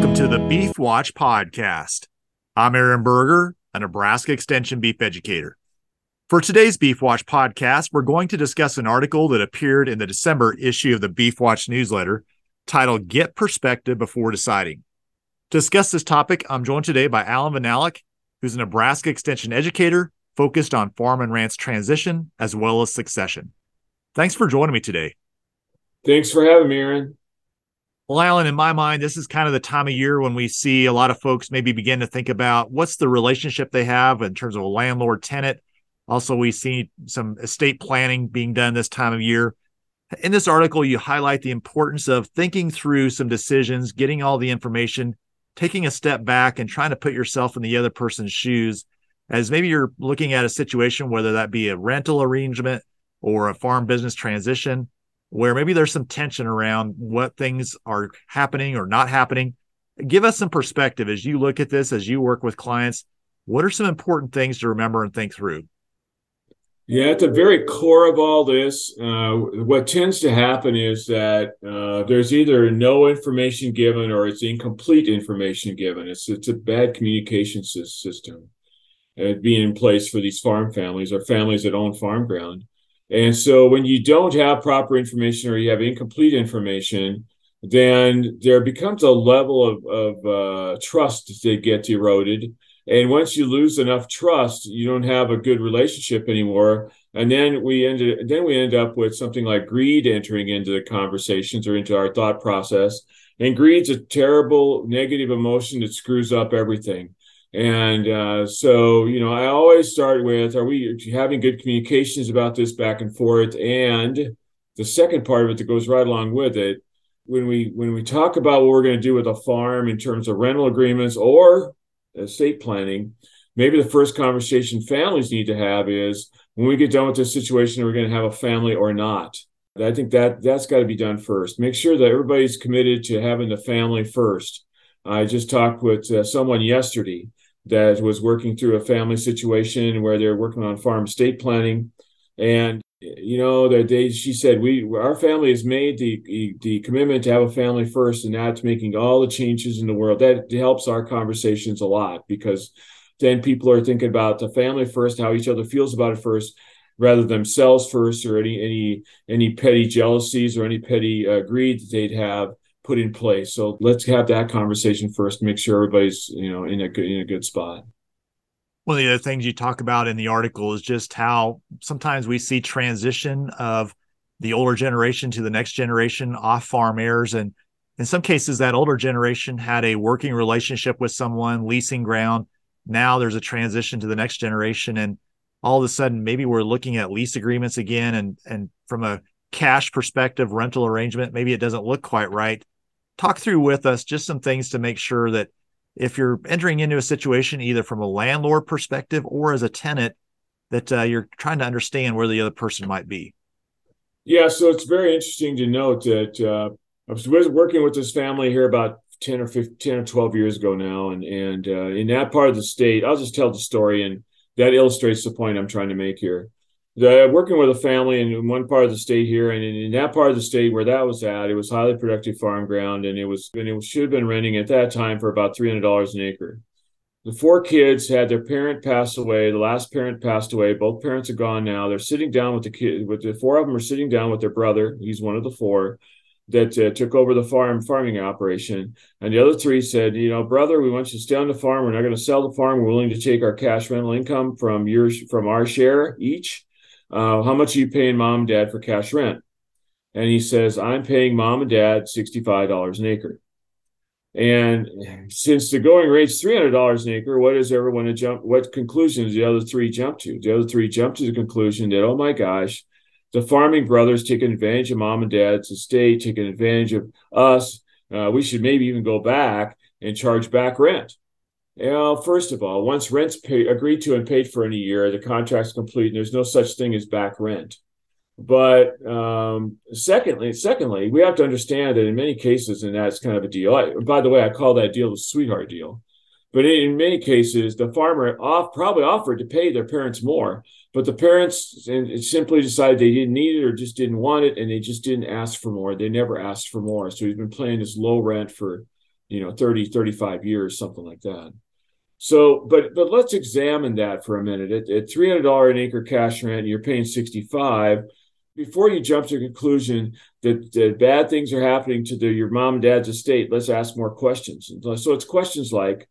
Welcome to the Beef Watch podcast. I'm Aaron Berger, a Nebraska Extension beef educator. For today's Beef Watch podcast, we're going to discuss an article that appeared in the December issue of the Beef Watch newsletter titled Get Perspective Before Deciding. To discuss this topic, I'm joined today by Alan Vyhnalek, who's a Nebraska Extension educator focused on farm and ranch transition as well as succession. Thanks for joining me today. Thanks for having me, Aaron. Well, Alan, in my mind, this is kind of the time of year when we see a lot of folks maybe begin to think about what's the relationship they have in terms of a landlord tenant. Also, we see some estate planning being done this time of year. In this article, you highlight the importance of thinking through some decisions, getting all the information, taking a step back and trying to put yourself in the other person's shoes as maybe you're looking at a situation, whether that be a rental arrangement or a farm business transition, where maybe there's some tension around what things are happening or not happening. Give us some perspective as you look at this, as you work with clients. What are some important things to remember and think through? Yeah, at the very core of all this, uh, what tends to happen is that uh, there's either no information given or it's incomplete information given. It's it's a bad communication system uh, being in place for these farm families or families that own farm ground. And so when you don't have proper information or you have incomplete information, then there becomes a level of, of uh, trust that gets eroded and once you lose enough trust, you don't have a good relationship anymore. And then we ended then we end up with something like greed entering into the conversations or into our thought process. And greed's a terrible negative emotion that screws up everything. And uh, so, you know, I always start with are we having good communications about this back and forth? And the second part of it that goes right along with it, when we when we talk about what we're going to do with a farm in terms of rental agreements or estate planning, maybe the first conversation families need to have is when we get done with this situation, are we going to have a family or not? I think that that's got to be done first. Make sure that everybody's committed to having the family first. I just talked with uh, someone yesterday that was working through a family situation where they're working on farm estate planning, and you know that they she said we our family has made the the commitment to have a family first and that's making all the changes in the world. That helps our conversations a lot because then people are thinking about the family first how each other feels about it first rather themselves first or any any any petty jealousies or any petty uh, greed that they'd have put in place. So let's have that conversation first make sure everybody's you know in a good in a good spot. One of the other things you talk about in the article is just how sometimes we see transition of the older generation to the next generation off farm heirs. And in some cases that older generation had a working relationship with someone leasing ground. Now there's a transition to the next generation. And all of a sudden maybe we're looking at lease agreements again. And and from a cash perspective rental arrangement maybe it doesn't look quite right. Talk through with us just some things to make sure that if you're entering into a situation either from a landlord perspective or as a tenant that uh, you're trying to understand where the other person might be. Yeah so it's very interesting to note that uh, i was working with this family here about 10 or 15 10 or 12 years ago now and and uh, in that part of the state i'll just tell the story and that illustrates the point i'm trying to make here the, working with a family in one part of the state here, and in, that part of the state where that was at, it was highly productive farm ground, and it was and it should have been renting at that time for about three hundred dollars an acre. The four kids had their parent pass away. The last parent passed away. Both parents are gone now. They're sitting down with the kid. With the four of them are sitting down with their brother. He's one of the four that uh, took over the farm farming operation. And the other three said, you know, brother, we want you to stay on the farm. We're not going to sell the farm. We're willing to take our cash rental income from yours from our share each uh, how much are you paying mom and dad for cash rent? And he says, I'm paying mom and dad $65 an acre. And since the going rate's $300 an acre, what does everyone jump? What conclusions the other three jump to? The other three jump to the conclusion that, oh my gosh, the farming brothers taking advantage of mom and dad's estate, taking advantage of us. Uh, we should maybe even go back and charge back rent. Well, first of all, once rent's agreed to and paid for in a year, the contract's complete, and there's no such thing as back rent. But um, secondly, secondly, we have to understand that in many cases, and that's kind of a deal. I, by the way, I call that deal the sweetheart deal. But in, in many cases, the farmer off probably offered to pay their parents more, but the parents simply decided they didn't need it or just didn't want it, and they just didn't ask for more. They never asked for more. So he's been paying this low rent for you know 30 35 years something like that so but but let's examine that for a minute. At, at $300 an acre cash rent you're paying 65 before you jump to the conclusion that, that bad things are happening to the, your mom and dad's estate let's ask more questions. So it's questions like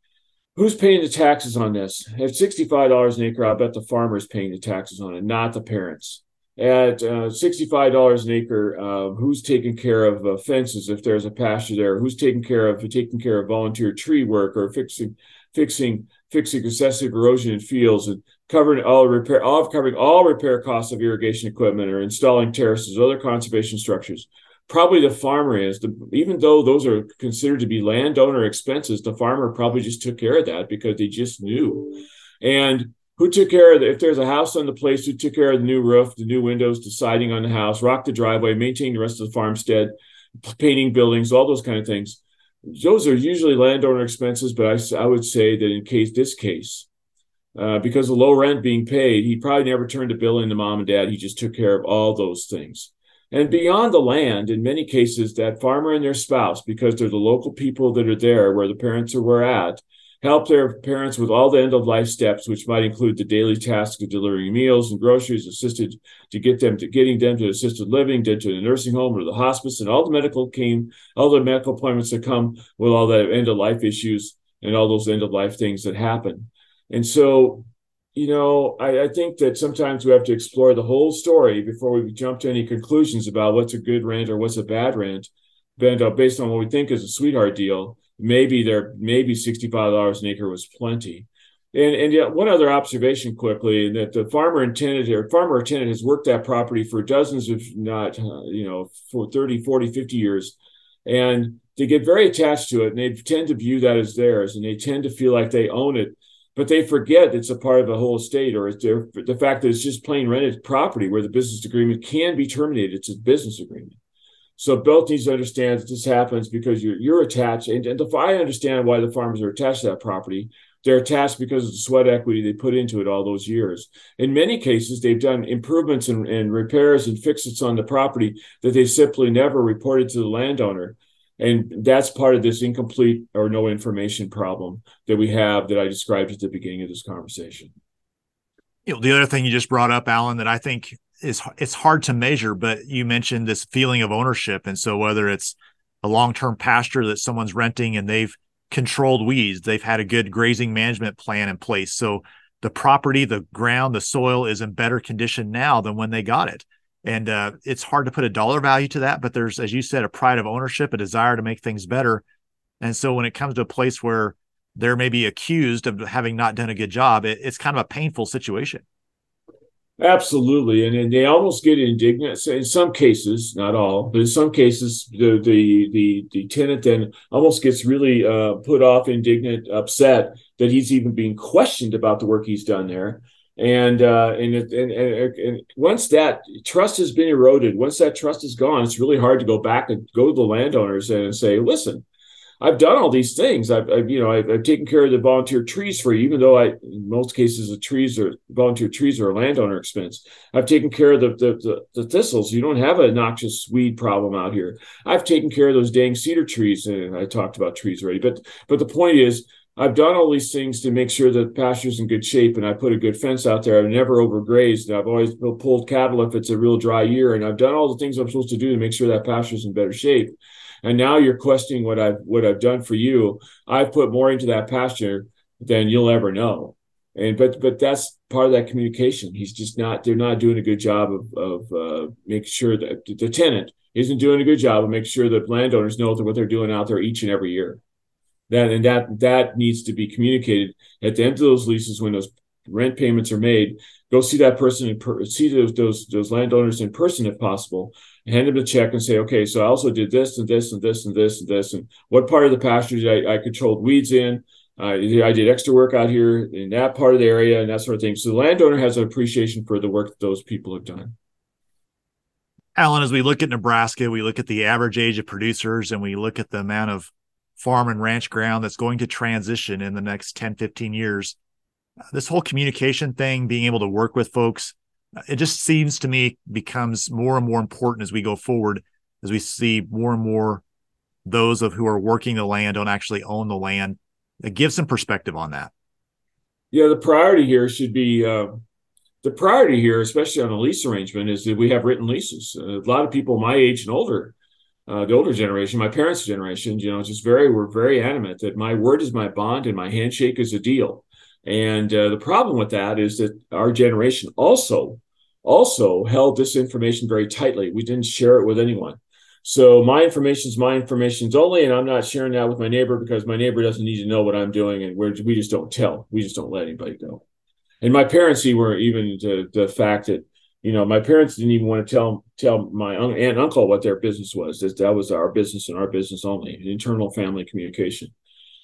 who's paying the taxes on this? At $65 an acre i bet the farmer is paying the taxes on it not the parents. At uh, $65 an acre, uh, who's taking care of uh, fences if there's a pasture there? Who's taking care of taking care of volunteer tree work or fixing fixing fixing excessive erosion in fields and covering all repair all covering all repair costs of irrigation equipment or installing terraces, or other conservation structures. Probably the farmer is the, even though those are considered to be landowner expenses, the farmer probably just took care of that because they just knew. And who took care of the, if there's a house on the place, who took care of the new roof, the new windows, the siding on the house, rock the driveway, maintain the rest of the farmstead, painting buildings, all those kind of things. Those are usually landowner expenses, but I, I would say that in case this case, uh, because of low rent being paid, he probably never turned a bill in to mom and dad. He just took care of all those things. And beyond the land, in many cases, that farmer and their spouse, because they're the local people that are there where the parents are were at, help their parents with all the end of life steps, which might include the daily task of delivering meals and groceries, assisted to get them to getting them to assisted living, did to the nursing home or the hospice, and all the medical came, all the medical appointments that come with all the end of life issues and all those end of life things that happen. And so, you know, I, I think that sometimes we have to explore the whole story before we jump to any conclusions about what's a good rent or what's a bad rent, based on what we think is a sweetheart deal maybe there maybe $65 an acre was plenty. And and yet one other observation quickly that the farmer intended here, farmer tenant has worked that property for dozens if not uh, you know for 30 40 50 years. And they get very attached to it and they tend to view that as theirs and they tend to feel like they own it. But they forget it's a part of the whole estate or the fact that it's just plain rented property where the business agreement can be terminated. It's a business agreement so Belt needs to understand that this happens because you're you're attached, and, and the, I understand why the farmers are attached to that property. They're attached because of the sweat equity they put into it all those years. In many cases, they've done improvements and, and repairs and fixes on the property that they simply never reported to the landowner. And that's part of this incomplete or no information problem that we have that I described at the beginning of this conversation. You know, the other thing you just brought up, Alan, that I think is it's hard to measure, but you mentioned this feeling of ownership. And so whether it's a long-term pasture that someone's renting and they've controlled weeds, they've had a good grazing management plan in place. So the property, the ground, the soil is in better condition now than when they got it. And uh, it's hard to put a dollar value to that, but there's, as you said, a pride of ownership, a desire to make things better. And so when it comes to a place where they're maybe accused of having not done a good job, it, it's kind of a painful situation. Absolutely, and, and they almost get indignant. In some cases, not all, but in some cases, the the the, the tenant then almost gets really uh, put off, indignant, upset that he's even being questioned about the work he's done there. And uh, and, and, and and once that trust has been eroded, once that trust is gone, it's really hard to go back and go to the landowners and say, "Listen, I've done all these things. I've, I've you know, I've, I've, taken care of the volunteer trees for you, even though I, in most cases, the trees are volunteer trees are a landowner expense. I've taken care of the, the, the, the thistles. You don't have a noxious weed problem out here. I've taken care of those dang cedar trees. And I talked about trees already, but, but the point is, I've done all these things to make sure that pasture's in good shape, and I put a good fence out there. I've never overgrazed. I've always pulled cattle if it's a real dry year, and I've done all the things I'm supposed to do to make sure that pasture's in better shape and now you're questioning what I've what I've done for you. I've put more into that pasture than you'll ever know. And but but that's part of that communication. He's just not they're not doing a good job of of uh, making sure that the tenant isn't doing a good job of making sure that landowners know what they're doing out there each and every year. That and that that needs to be communicated at the end of those leases when those rent payments are made. Go see that person and per- see those those those landowners in person if possible, hand them a check and say, okay, so I also did this and this and this and this and this, and what part of the pasture did I, I controlled weeds in? Uh, I did extra work out here in that part of the area and that sort of thing. So the landowner has an appreciation for the work those people have done. Alan, as we look at Nebraska, we look at the average age of producers and we look at the amount of farm and ranch ground that's going to transition in the next 10, 15 years. This whole communication thing, being able to work with folks, it just seems to me becomes more and more important as we go forward as we see more and more those of who are working the land don't actually own the land. Give some perspective on that. Yeah, the priority here should be uh, the priority here, especially on a lease arrangement, is that we have written leases. Uh, a lot of people my age and older, uh, the older generation, my parents' generation, you know, just very were very adamant that my word is my bond and my handshake is a deal. And uh, the problem with that is that our generation also also held this information very tightly. We didn't share it with anyone. So my information is my information only, and I'm not sharing that with my neighbor because my neighbor doesn't need to know what I'm doing, and we're, we just don't tell. We just don't let anybody know. And my parents were even the, fact that you know my parents didn't even want to tell tell my aunt and uncle what their business was. That that was our business and our business only, internal family communication.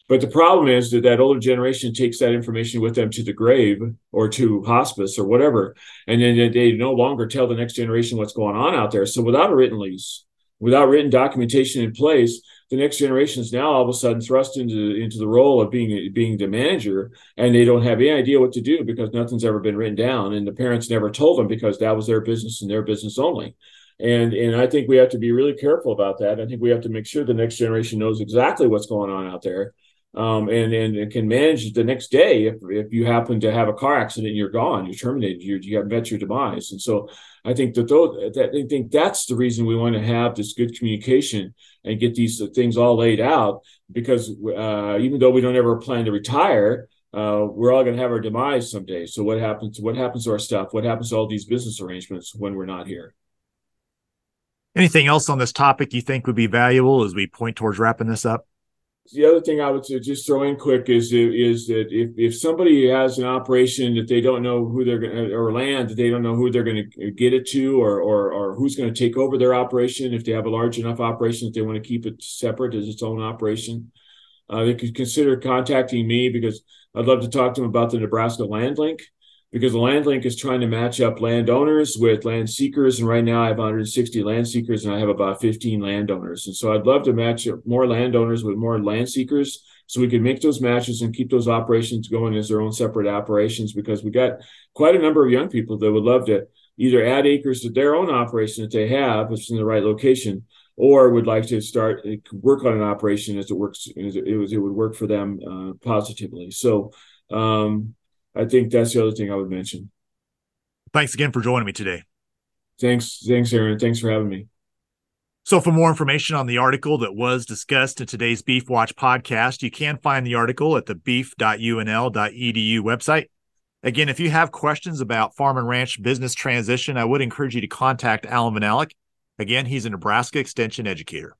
But the problem is that that older generation takes that information with them to the grave or to hospice or whatever, and then they no longer tell the next generation what's going on out there. So without a written lease, without written documentation in place, the next generation is now all of a sudden thrust into into the role of being being the manager, and they don't have any idea what to do because nothing's ever been written down, and the parents never told them because that was their business and their business only. And and I think we have to be really careful about that. I think we have to make sure the next generation knows exactly what's going on out there um, and, and can manage the next day if, if you happen to have a car accident and you're gone, you're terminated, you you have met your demise. And so I think that those that I think that's the reason we want to have this good communication and get these things all laid out because uh, even though we don't ever plan to retire, uh, we're all going to have our demise someday. So what happens? What happens to our stuff? What happens to all these business arrangements when we're not here? Anything else on this topic you think would be valuable as we point towards wrapping this up? The other thing I would just throw in quick is is that if, if somebody has an operation that they don't know who they're going to or land that they don't know who they're going to get it to or or, or who's going to take over their operation if they have a large enough operation that they want to keep it separate as its own operation, uh, they could consider contacting me because I'd love to talk to them about the Nebraska Land Link because the land link is trying to match up landowners with land seekers and right now i have 160 land seekers and i have about 15 landowners. And so i'd love to match up more landowners with more land seekers so we can make those matches and keep those operations going as their own separate operations because we got quite a number of young people that would love to either add acres to their own operation that they have if it's in the right location or would like to start work on an operation as it works as it, was, it would work for them uh, positively. So um, I think that's the other thing I would mention. Thanks again for joining me today. Thanks, thanks, Aaron. Thanks for having me. So, for more information on the article that was discussed in today's Beef Watch podcast, you can find the article at the beef.unl.edu website. Again, if you have questions about farm and ranch business transition, I would encourage you to contact Alan Vyhnalek. Again, he's a Nebraska Extension educator.